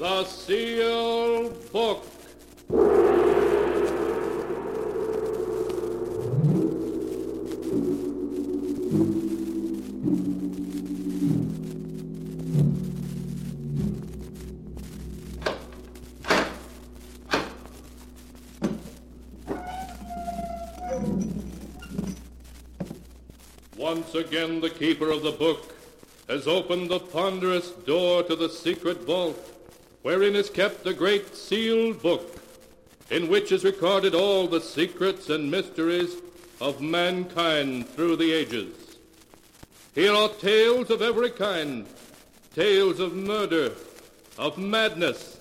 The Sealed Book. Once again, the keeper of the book has opened the ponderous door to the secret vault, wherein is kept the great sealed book, in which is recorded all the secrets and mysteries of mankind through the ages. Here are tales of every kind, tales of murder, of madness,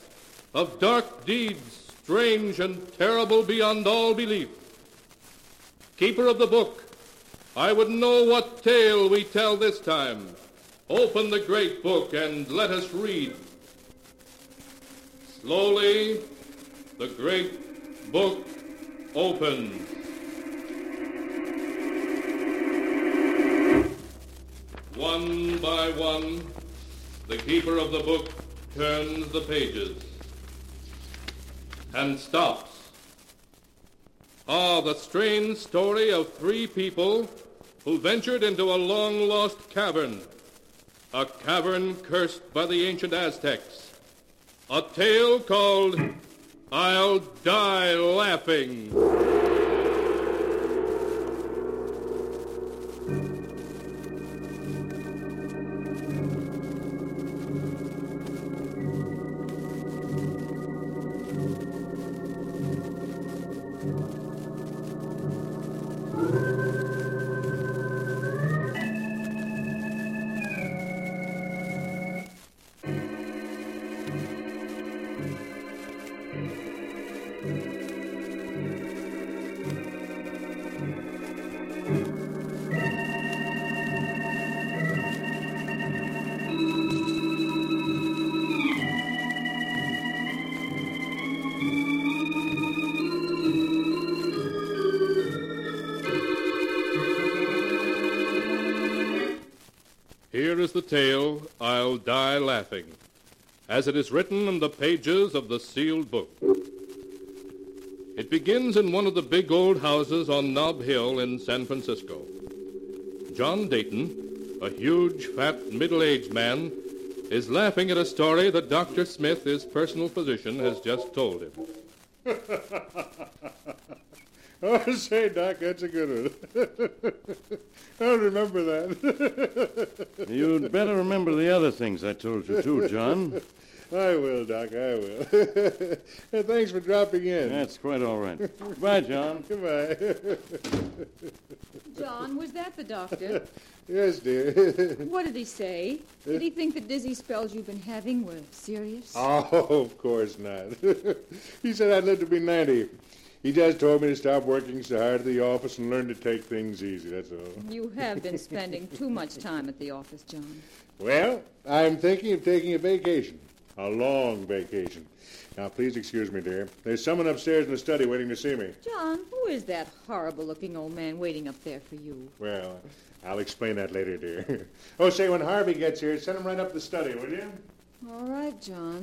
of dark deeds, strange and terrible beyond all belief. Keeper of the book, I would know what tale we tell this time. Open the great book and let us read. Slowly, the great book opens. One by one, the keeper of the book turns the pages and stops. Ah, the strange story of three people who ventured into a long-lost cavern, a cavern cursed by the ancient Aztecs. A tale called I'll Die Laughing. Here is the tale, I'll Die Laughing, as it is written in the pages of the sealed book. It begins in one of the big old houses on Nob Hill in San Francisco. John Dayton, a huge, fat, middle-aged man, is laughing at a story that Dr. Smith, his personal physician, has just told him. Oh, say, Doc, that's a good one. I'll remember that. You'd better remember the other things I told you, too, John. I will, Doc, I will. And Thanks for dropping in. That's quite all right. Goodbye, John. Goodbye. John, was that the doctor? yes, dear. What did he say? Did he think the dizzy spells you've been having were serious? oh, of course not. he said I'd live to be 90. He just told me to stop working so hard at the office and learn to take things easy, that's all. You have been spending too much time at the office, John. Well, I'm thinking of taking a vacation. A long vacation. Now, please excuse me, dear. There's someone upstairs in the study waiting to see me. John, who is that horrible-looking old man waiting up there for you? Well, I'll explain that later, dear. oh, say, when Harvey gets here, send him right up to the study, will you? All right, John.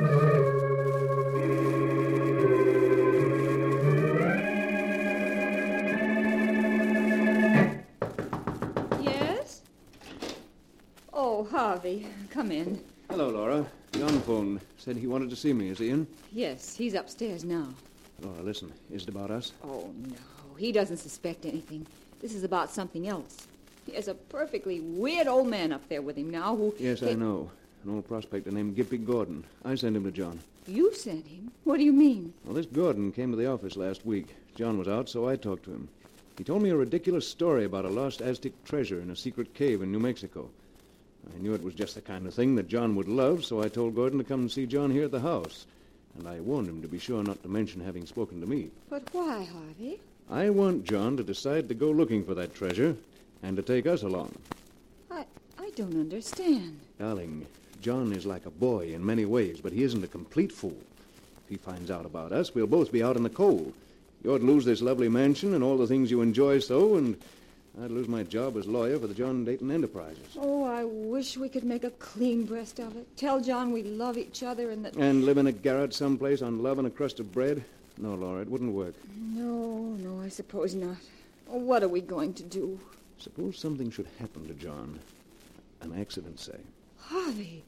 Harvey, come in. Hello, Laura. John phoned. Said he wanted to see me. Is he in? Yes, he's upstairs now. Laura, listen. Is it about us? Oh, no. He doesn't suspect anything. This is about something else. There's a perfectly weird old man up there with him now who. Yes, I know. An old prospector named Gimpy Gordon. I sent him to John. You sent him? What do you mean? Well, this Gordon came to the office last week. John was out, so I talked to him. He told me a ridiculous story about a lost Aztec treasure in a secret cave in New Mexico. I knew it was just the kind of thing that John would love, so I told Gordon to come and see John here at the house. And I warned him to be sure not to mention having spoken to me. But why, Harvey? I want John to decide to go looking for that treasure and to take us along. I I don't understand. Darling, John is like a boy in many ways, but he isn't a complete fool. If he finds out about us, we'll both be out in the cold. You'd lose this lovely mansion and all the things you enjoy so, and I'd lose my job as lawyer for the John Dayton Enterprises. Oh, I wish we could make a clean breast of it. Tell John we love each other and that. And live in a garret someplace on love and a crust of bread? No, Laura, it wouldn't work. No, no, I suppose not. Oh, what are we going to do? Suppose something should happen to John. An accident, say. Harvey,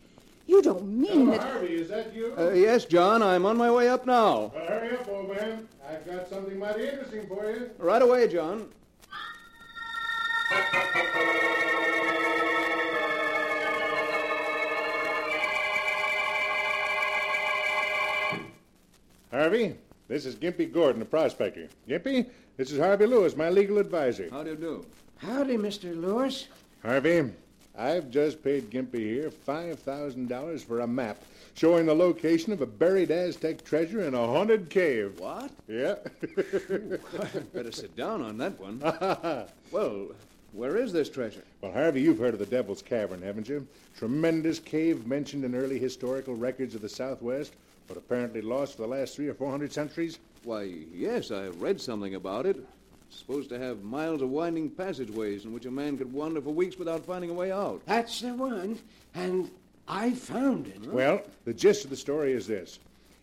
you don't mean Hello, that. Harvey, is that you? Uh, yes, John, I'm on my way up now. Well, hurry up, old man. I've got something mighty interesting for you. Right away, John. Harvey, this is Gimpy Gordon, a prospector. Gimpy, this is Harvey Lewis, my legal advisor. How do you do? Howdy, Mr. Lewis. Harvey, I've just paid Gimpy here $5,000 for a map showing the location of a buried Aztec treasure in a haunted cave. What? Yeah. Better sit down on that one. well, where is this treasure? well, Harvey, you've heard of the Devil's Cavern, haven't you? Tremendous cave mentioned in early historical records of the Southwest, but apparently lost for the last three or four hundred centuries. Why, yes, I have read something about it. It's supposed to have miles of winding passageways in which a man could wander for weeks without finding a way out. That's the one. And I found it. Well, the gist of the story is this.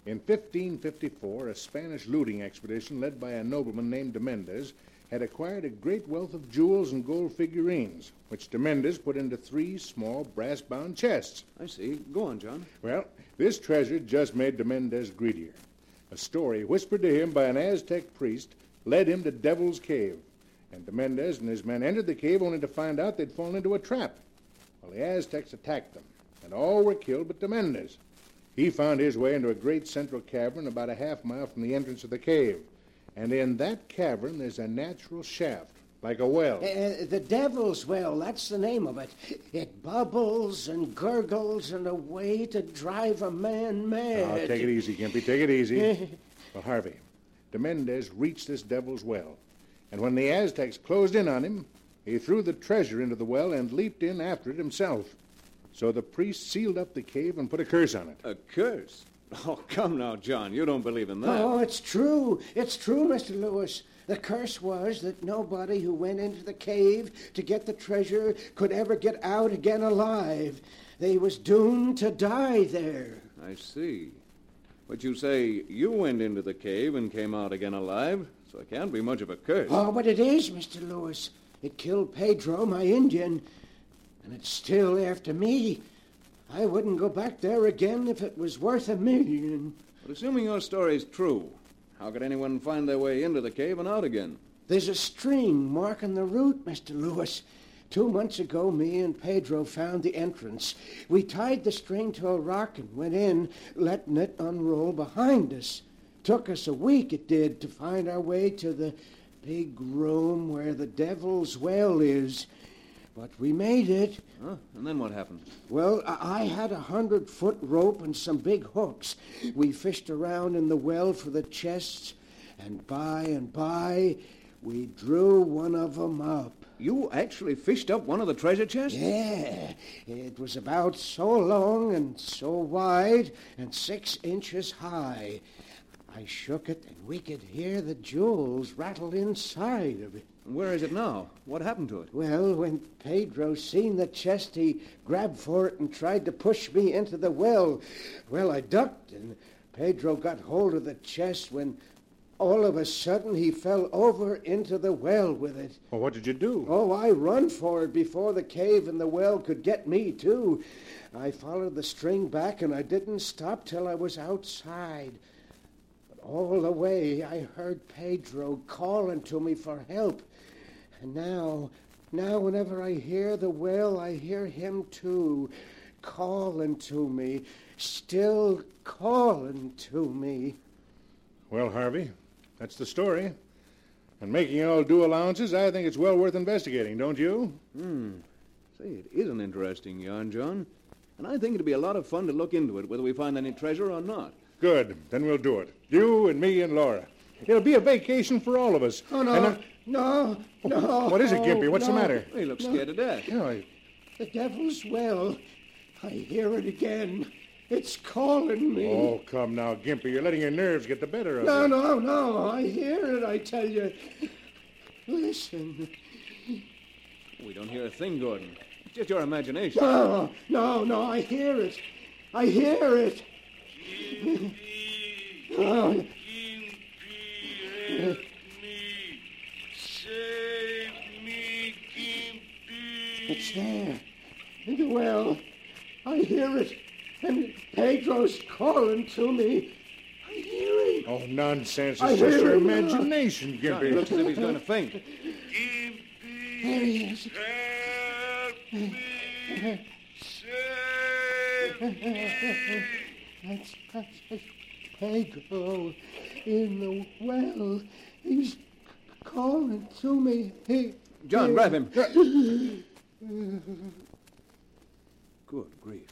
In 1554, a Spanish looting expedition led by a nobleman named de Mendez had acquired a great wealth of jewels and gold figurines, which de Mendez put into three small brass-bound chests. I see. Go on, John. Well, this treasure just made de Mendez greedier. A story whispered to him by an Aztec priest led him to Devil's Cave, and de Mendez and his men entered the cave only to find out they'd fallen into a trap. Well, the Aztecs attacked them, and all were killed but de Mendez. He found his way into a great central cavern about a half mile from the entrance of the cave. And in that cavern, there's a natural shaft, like a well. Uh, the Devil's Well, that's the name of it. It bubbles and gurgles in a way to drive a man mad. Now, take it easy, Gimpy. Take it easy. well, Harvey, de Mendez reached this devil's well, and when the Aztecs closed in on him, he threw the treasure into the well and leaped in after it himself. So the priest sealed up the cave and put a curse on it. A curse? Oh, come now, John. You don't believe in that. Oh, it's true. It's true, Mr. Lewis. The curse was that nobody who went into the cave to get the treasure could ever get out again alive. They was doomed to die there. I see. But you say you went into the cave and came out again alive, so it can't be much of a curse. Oh, but it is, Mr. Lewis. It killed Pedro, my Indian, and it's still after me. I wouldn't go back there again if it was worth a million. But assuming your story's true, how could anyone find their way into the cave and out again? There's a string marking the route, Mr. Lewis. Two months ago, me and Pedro found the entrance. We tied the string to a rock and went in, letting it unroll behind us. Took us a week, it did, to find our way to the big room where the devil's well is. But we made it. Huh? And then what happened? Well, I I had a hundred foot rope and some big hooks. We fished around in the well for the chests, and by and by, we drew one of 'em up. You actually fished up one of the treasure chests? Yeah, it was about so long and so wide and six inches high. I shook it, and we could hear the jewels rattle inside of it. Where is it now? What happened to it? Well, when Pedro seen the chest, he grabbed for it and tried to push me into the well. Well, I ducked, and Pedro got hold of the chest when all of a sudden he fell over into the well with it. Well, what did you do? Oh, I run for it before the cave and the well could get me, too. I followed the string back, and I didn't stop till I was outside. But all the way, I heard Pedro calling to me for help. And now, now, whenever I hear the well, I hear him, too, calling to me, still calling to me. Well, Harvey, that's the story. And making all due allowances, I think it's well worth investigating, don't you? Hmm. Say, it is an interesting yarn, John. And I think it'd be a lot of fun to look into it, whether we find any treasure or not. Good. Then we'll do it. You and me and Laura. It'll be a vacation for all of us. Oh, And, no, uh, no, no. what is it, Gimpy? What's the no. matter? He looks scared to death. you know, I- The devil's well. I hear it again. It's calling me. Oh, come now, Gimpy. You're letting your nerves get the better of No, you. no, no. No. I hear it, I tell you. Listen. We don't hear a thing, Gordon. It's just your imagination. No, no, no, I hear it. I hear it. Oh, it's there. In the well. I hear it. And Pedro's calling to me. I hear it. Oh, nonsense. I It's just your imagination, John, he Gimpy. looks as if he's going to faint. There he is. Help me, save That's, that's, that's Pedro in the well. He's calling to me. He, John, grab him. Good grief.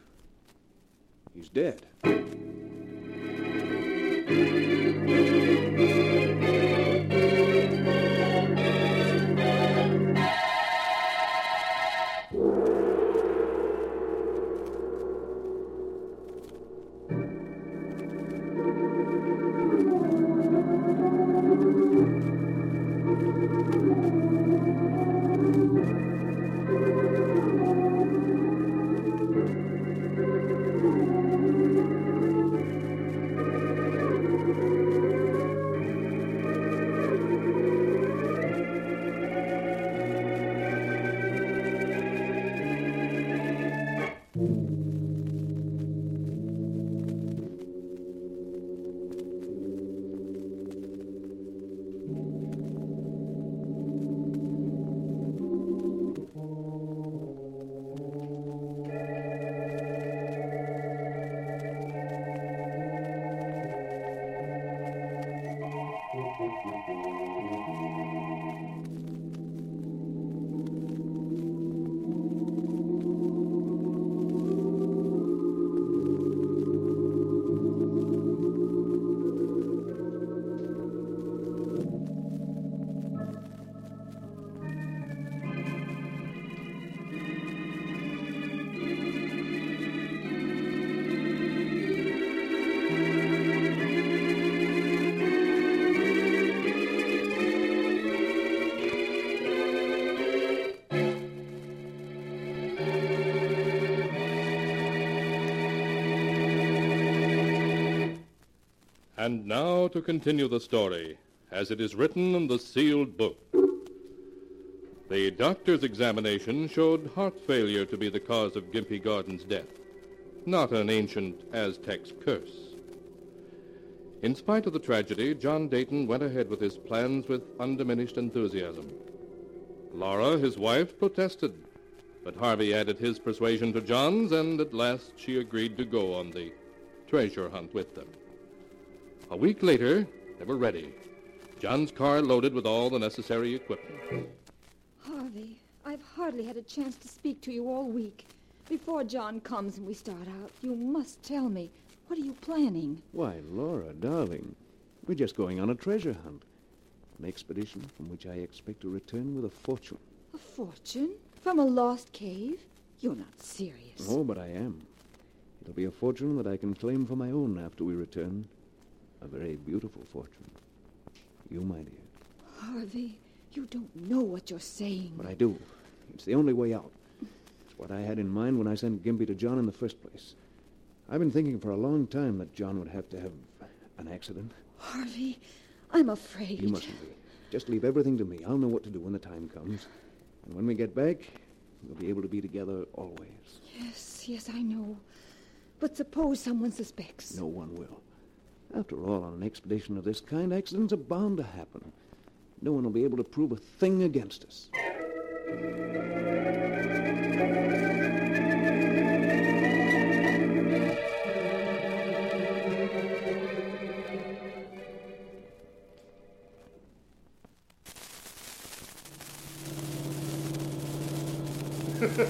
He's dead. And now to continue the story, as it is written in the sealed book. The doctor's examination showed heart failure to be the cause of Gimpy Gordon's death, not an ancient Aztec's curse. In spite of the tragedy, John Dayton went ahead with his plans with undiminished enthusiasm. Laura, his wife, protested, but Harvey added his persuasion to John's, and at last she agreed to go on the treasure hunt with them. A week later, they were ready. John's car loaded with all the necessary equipment. Harvey, I've hardly had a chance to speak to you all week. Before John comes and we start out, you must tell me. What are you planning? Why, Laura, darling, we're just going on a treasure hunt. An expedition from which I expect to return with a fortune. A fortune? From a lost cave? You're not serious. Oh, but I am. It'll be a fortune that I can claim for my own after we return. A very beautiful fortune. You, my dear. Harvey, you don't know what you're saying. But I do. It's the only way out. It's what I had in mind when I sent Gimpy to John in the first place. I've been thinking for a long time that John would have to have an accident. Harvey, I'm afraid. You mustn't be. Just leave everything to me. I'll know what to do when the time comes. And when we get back, we'll be able to be together always. Yes, yes, I know. But suppose someone suspects. No one will. After all, on an expedition of this kind, accidents are bound to happen. No one will be able to prove a thing against us.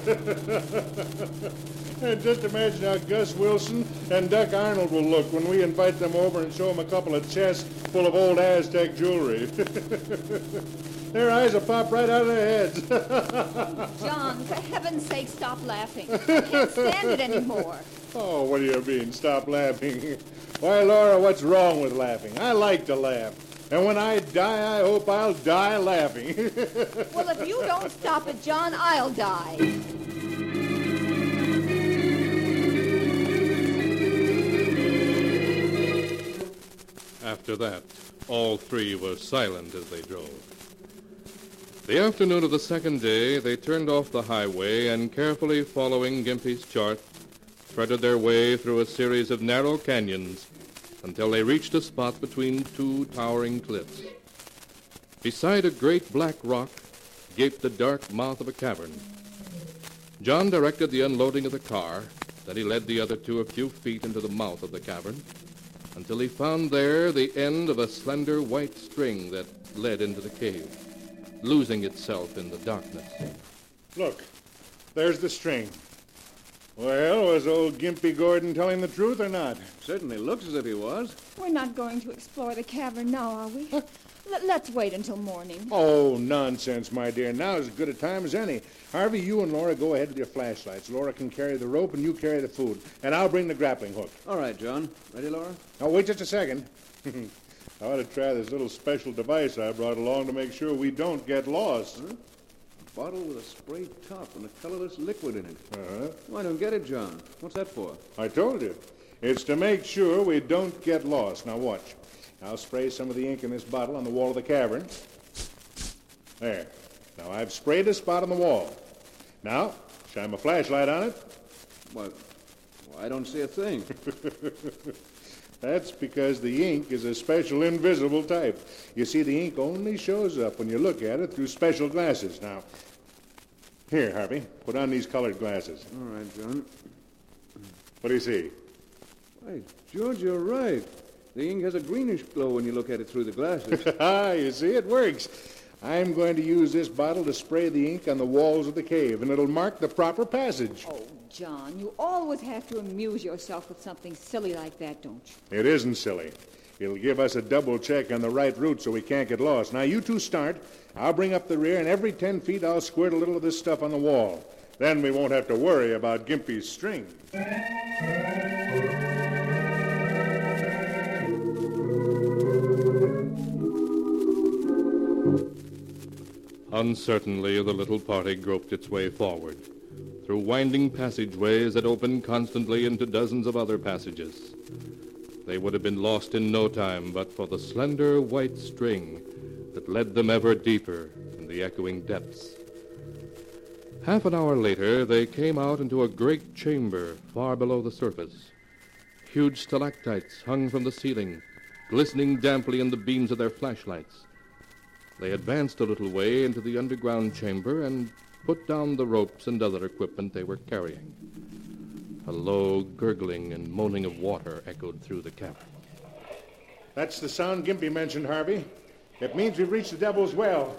And just imagine how Gus Wilson and Duck Arnold will look when we invite them over and show them a couple of chests full of old Aztec jewelry. their eyes will pop right out of their heads. John, for heaven's sake, stop laughing. I can't stand it anymore. oh, what do you mean? Stop laughing. Why, Laura, what's wrong with laughing? I like to laugh. And when I die, I hope I'll die laughing. Well, if you don't stop it, John, I'll die. After that, all three were silent as they drove. The afternoon of the second day, they turned off the highway and, carefully following Gimpy's chart, threaded their way through a series of narrow canyons until they reached a spot between two towering cliffs. Beside a great black rock gaped the dark mouth of a cavern. John directed the unloading of the car, then he led the other two a few feet into the mouth of the cavern until he found there the end of a slender white string that led into the cave, losing itself in the darkness. Look, there's the string. Well, was old Gimpy Gordon telling the truth or not? Certainly looks as if he was. We're not going to explore the cavern now, are we? Let- let's wait until morning. Oh, nonsense, my dear. Now is as good a time as any. Harvey, you and Laura go ahead with your flashlights. Laura can carry the rope and you carry the food. And I'll bring the grappling hook. All right, John. Ready, Laura? Now, wait just a second. I ought to try this little special device I brought along to make sure we don't get lost. A bottle with a spray top and a colorless liquid in it. Uh-huh. I don't get it, John. What's that for? I told you. It's to make sure we don't get lost. Now, watch. I'll spray some of the ink in this bottle on the wall of the cavern. There. Now, I've sprayed a spot on the wall. Now, shine my flashlight on it. What? Well, I don't see a thing. That's because the ink is a special invisible type. You see, the ink only shows up when you look at it through special glasses. Now, here, Harvey, put on these colored glasses. All right, John. What do you see? Why, George, you're right. The ink has a greenish glow when you look at it through the glasses. Ah, you see, it works. I'm going to use this bottle to spray the ink on the walls of the cave, and it'll mark the proper passage. Oh, John, you always have to amuse yourself with something silly like that, don't you? It isn't silly. It'll give us a double check on the right route so we can't get lost. Now, you two start. I'll bring up the rear, and every ten feet I'll squirt a little of this stuff on the wall. Then we won't have to worry about Gimpy's string. Uncertainly, the little party groped its way forward, through winding passageways that opened constantly into dozens of other passages. They would have been lost in no time but for the slender white string that led them ever deeper in the echoing depths. Half an hour later, they came out into a great chamber far below the surface. Huge stalactites hung from the ceiling, glistening damply in the beams of their flashlights. They advanced a little way into the underground chamber and put down the ropes and other equipment they were carrying. A low gurgling and moaning of water echoed through the cavern. That's the sound Gimpy mentioned, Harvey. It means we've reached the Devil's Well.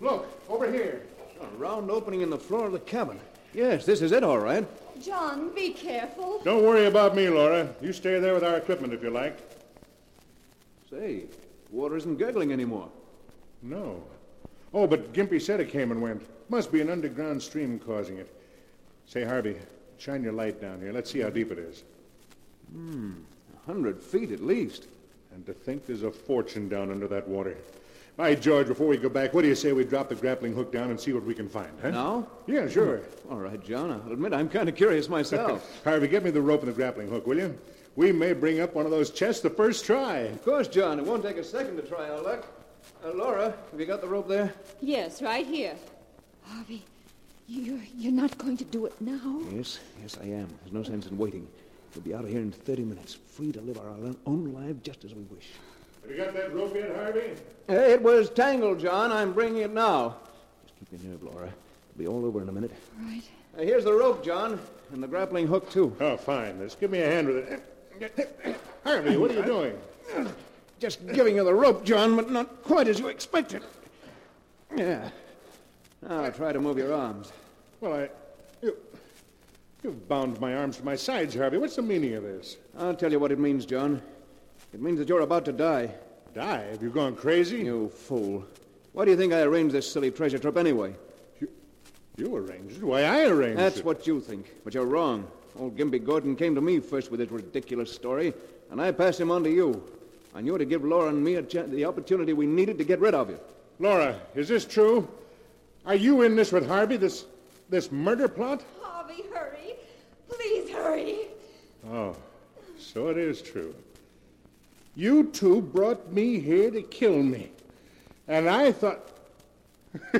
Look, over here. A round opening in the floor of the cabin. Yes, this is it, all right. John, be careful. Don't worry about me, Laura. You stay there with our equipment if you like. Say, water isn't gurgling anymore. No. Oh, but Gimpy said it came and went. Must be an underground stream causing it. Say, Harvey, shine your light down here. Let's see how deep it is. Hmm, a hundred feet at least. And to think there's a fortune down under that water. By George, before we go back, what do you say we drop the grappling hook down and see what we can find, huh? Now? Yeah, sure. All right, John. I'll admit I'm kind of curious myself. Harvey, get me the rope and the grappling hook, will you? We may bring up one of those chests the first try. of course, John. It won't take a second to try our luck. Uh, Laura, have you got the rope there? Yes, right here. Harvey, you're, you're not going to do it now? Yes, yes, I am. There's no sense in waiting. We'll be out of here in 30 minutes, free to live our own lives just as we wish. Have you got that rope yet, Harvey? It was tangled, John. I'm bringing it now. Just keep your nerve, Laura. It'll be all over in a minute. Right. Uh, here's the rope, John, and the grappling hook, too. Oh, fine. Just give me a hand with it. Harvey, what are you doing? Just giving you the rope, John, but not quite as you expected. Yeah. Now I try to move your arms. Well, I. You, you've bound my arms to my sides, Harvey. What's the meaning of this? I'll tell you what it means, John. It means that you're about to die. Die? Have you gone crazy? You fool. Why do you think I arranged this silly treasure trip anyway? You arranged it. Why, I arranged That's it. That's what you think, but you're wrong. Old Gimpy Gordon came to me first with his ridiculous story, and I passed him on to you. I knew it'd give Laura and me a ch- the opportunity we needed to get rid of you. Laura, is this true? Are you in this with Harvey, this this murder plot? Harvey, hurry. Please hurry. Oh, so it is true. You two brought me here to kill me. And I thought.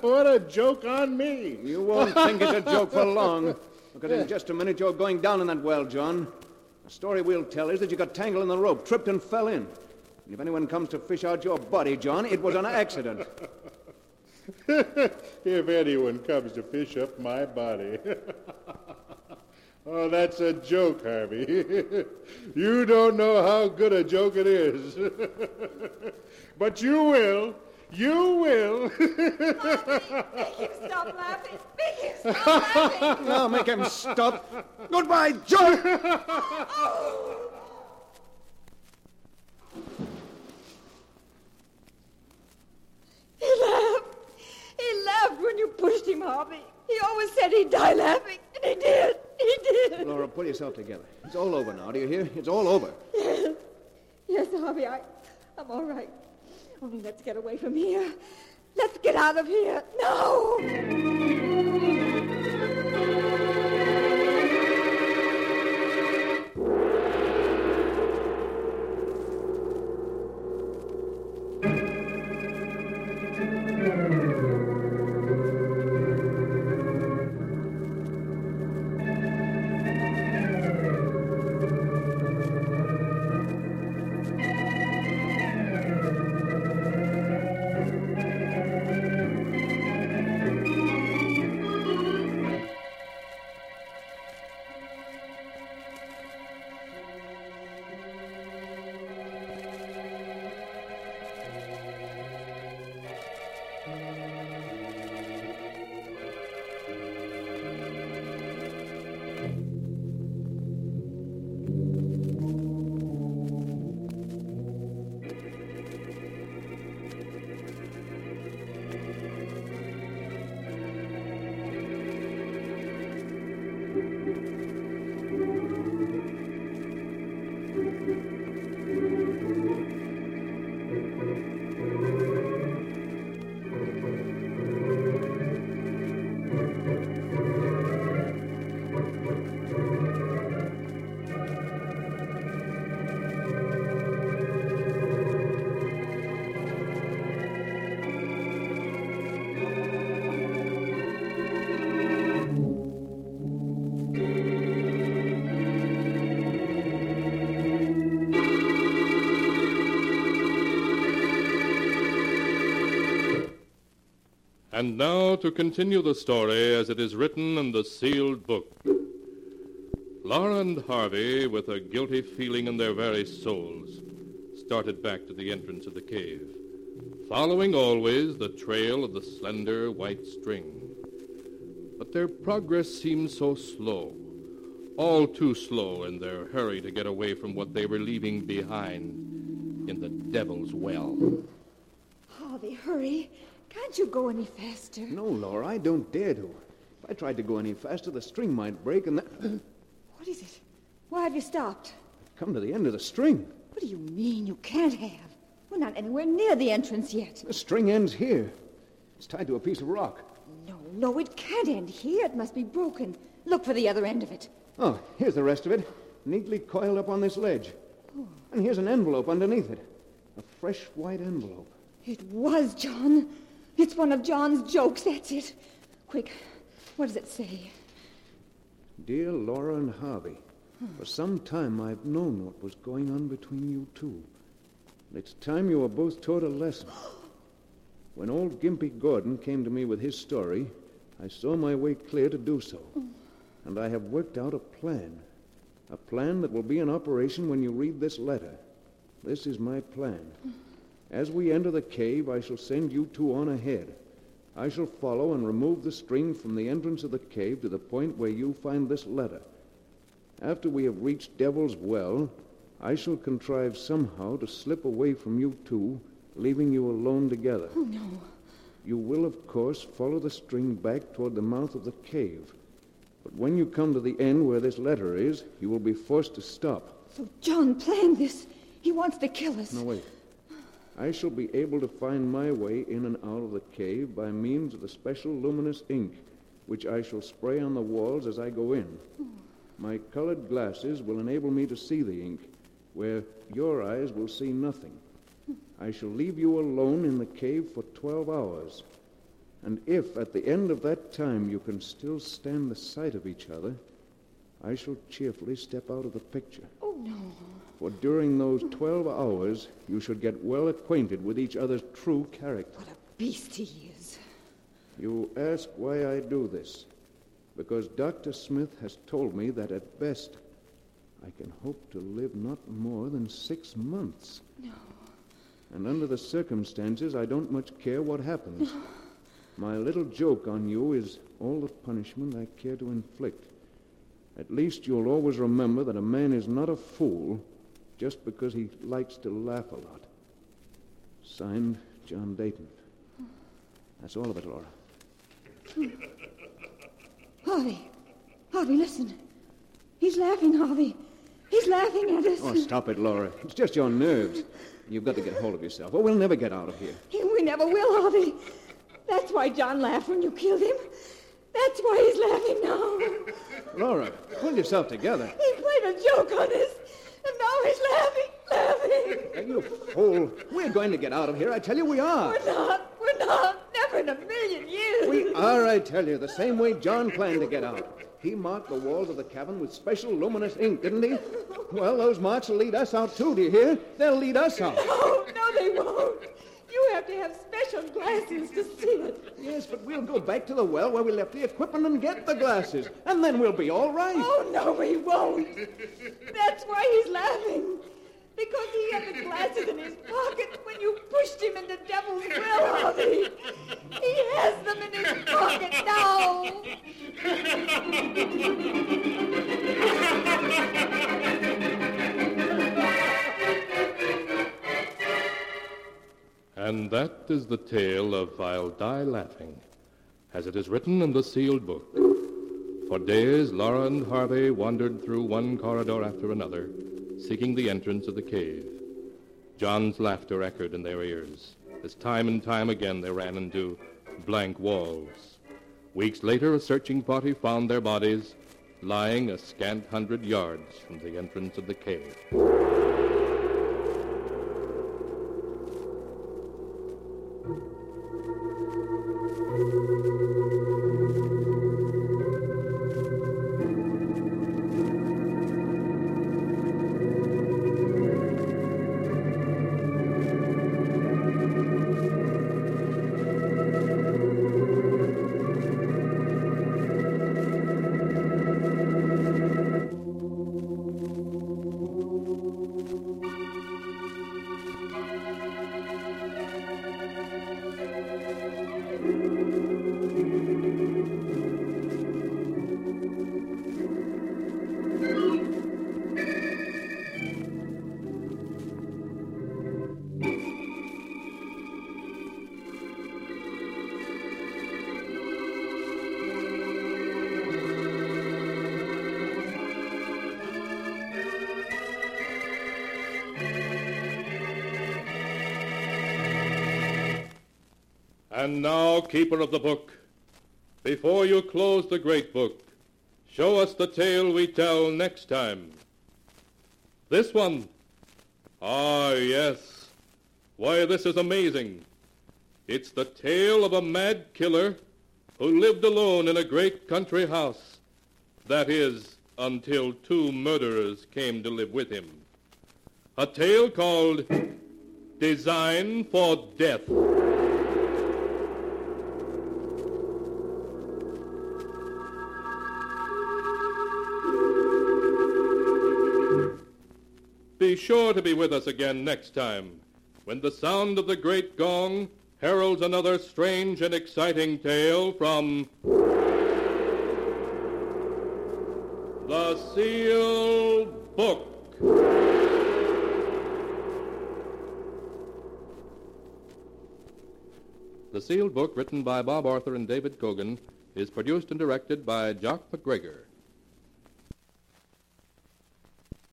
what a joke on me. You won't think it's a joke for long. Because in just a minute you're going down in that well, John. The story we'll tell is that you got tangled in the rope, tripped and fell in. And if anyone comes to fish out your body, John, it was an accident. if anyone comes to fish up my body. oh, that's a joke, Harvey. you don't know how good a joke it is. but you will. You will. Make him stop laughing. Make him stop laughing. Now make him stop. Goodbye, John! He laughed. He laughed when you pushed him, Harvey. He always said he'd die laughing, and he did. He did. Laura, pull yourself together. It's all over now, do you hear? It's all over. Yes. Yes, Harvey, I, I'm all right. Only let's get away from here. Let's get out of here. No! And now to continue the story as it is written in the sealed book. Laura and Harvey, with a guilty feeling in their very souls, started back to the entrance of the cave, following always the trail of the slender white string. But their progress seemed so slow, all too slow in their hurry to get away from what they were leaving behind in the Devil's Well. Harvey, hurry. Can't you go any faster? No, Laura, I don't dare to. If I tried to go any faster, the string might break and then What is it? Why have you stopped? come to the end of the string. What do you mean you can't have? We're not anywhere near the entrance yet. The string ends here. It's tied to a piece of rock. No, no, it can't end here. It must be broken. Look for the other end of it. Oh, here's the rest of it, neatly coiled up on this ledge. Oh. And here's an envelope underneath it. A fresh white envelope. It was John. It's one of John's jokes, that's it. Quick, what does it say? Dear Laura and Harvey, for some time I've known what was going on between you two. It's time you were both taught a lesson. When old Gimpy Gordon came to me with his story, I saw my way clear to do so. Mm. And I have worked out a plan. A plan that will be in operation when you read this letter. This is my plan. Mm. As we enter the cave, I shall send you two on ahead. I shall follow and remove the string from the entrance of the cave to the point where you find this letter. After we have reached Devil's Well, I shall contrive somehow to slip away from you two, leaving you alone together. Oh, no. You will, of course, follow the string back toward the mouth of the cave. But when you come to the end where this letter is, you will be forced to stop. So John planned this. He wants to kill us. No, wait. I shall be able to find my way in and out of the cave by means of the special luminous ink, which I shall spray on the walls as I go in. My colored glasses will enable me to see the ink, where your eyes will see nothing. I shall leave you alone in the cave for 12 hours. And if at the end of that time you can still stand the sight of each other, I shall cheerfully step out of the picture. No. For during those 12 hours, you should get well acquainted with each other's true character. What a beast he is. You ask why I do this. Because Dr. Smith has told me that at best, I can hope to live not more than six months. No. And under the circumstances, I don't much care what happens. No. My little joke on you is all the punishment I care to inflict. At least you'll always remember that a man is not a fool just because he likes to laugh a lot. Signed, John Dayton. That's all of it, Laura. Hmm. Harvey. Harvey, listen. He's laughing, Harvey. He's laughing at us. Oh, stop it, Laura. It's just your nerves. You've got to get hold of yourself, or we'll never get out of here. We never will, Harvey. That's why John laughed when you killed him. That's why he's laughing now. Laura, pull yourself together. He played a joke on us, and now he's laughing, laughing. Are you fool? We're going to get out of here. I tell you we are. We're not. We're not. Never in a million years. We are, I tell you, the same way John planned to get out. He marked the walls of the cabin with special luminous ink, didn't he? Well, those marks will lead us out, too, do you hear? They'll lead us out. No, no, they won't. You have to have special glasses to see it. Yes, but we'll go back to the well where we left the equipment and get the glasses, and then we'll be all right. Oh, no, he won't. That's why he's laughing. Because he had the glasses in his pocket when you pushed him into Devil's Well, Harvey. He has them in his pocket now. And that is the tale of I'll Die Laughing, as it is written in the sealed book. For days, Laura and Harvey wandered through one corridor after another, seeking the entrance of the cave. John's laughter echoed in their ears, as time and time again they ran into blank walls. Weeks later, a searching party found their bodies lying a scant hundred yards from the entrance of the cave. And now, keeper of the book, before you close the great book, show us the tale we tell next time. This one. Ah, yes. Why, this is amazing. It's the tale of a mad killer who lived alone in a great country house. That is, until two murderers came to live with him. A tale called Design for Death. Sure to be with us again next time when the sound of the great gong heralds another strange and exciting tale from the Sealed Book. The Sealed Book, written by Bob Arthur and David Kogan, is produced and directed by Jock McGregor.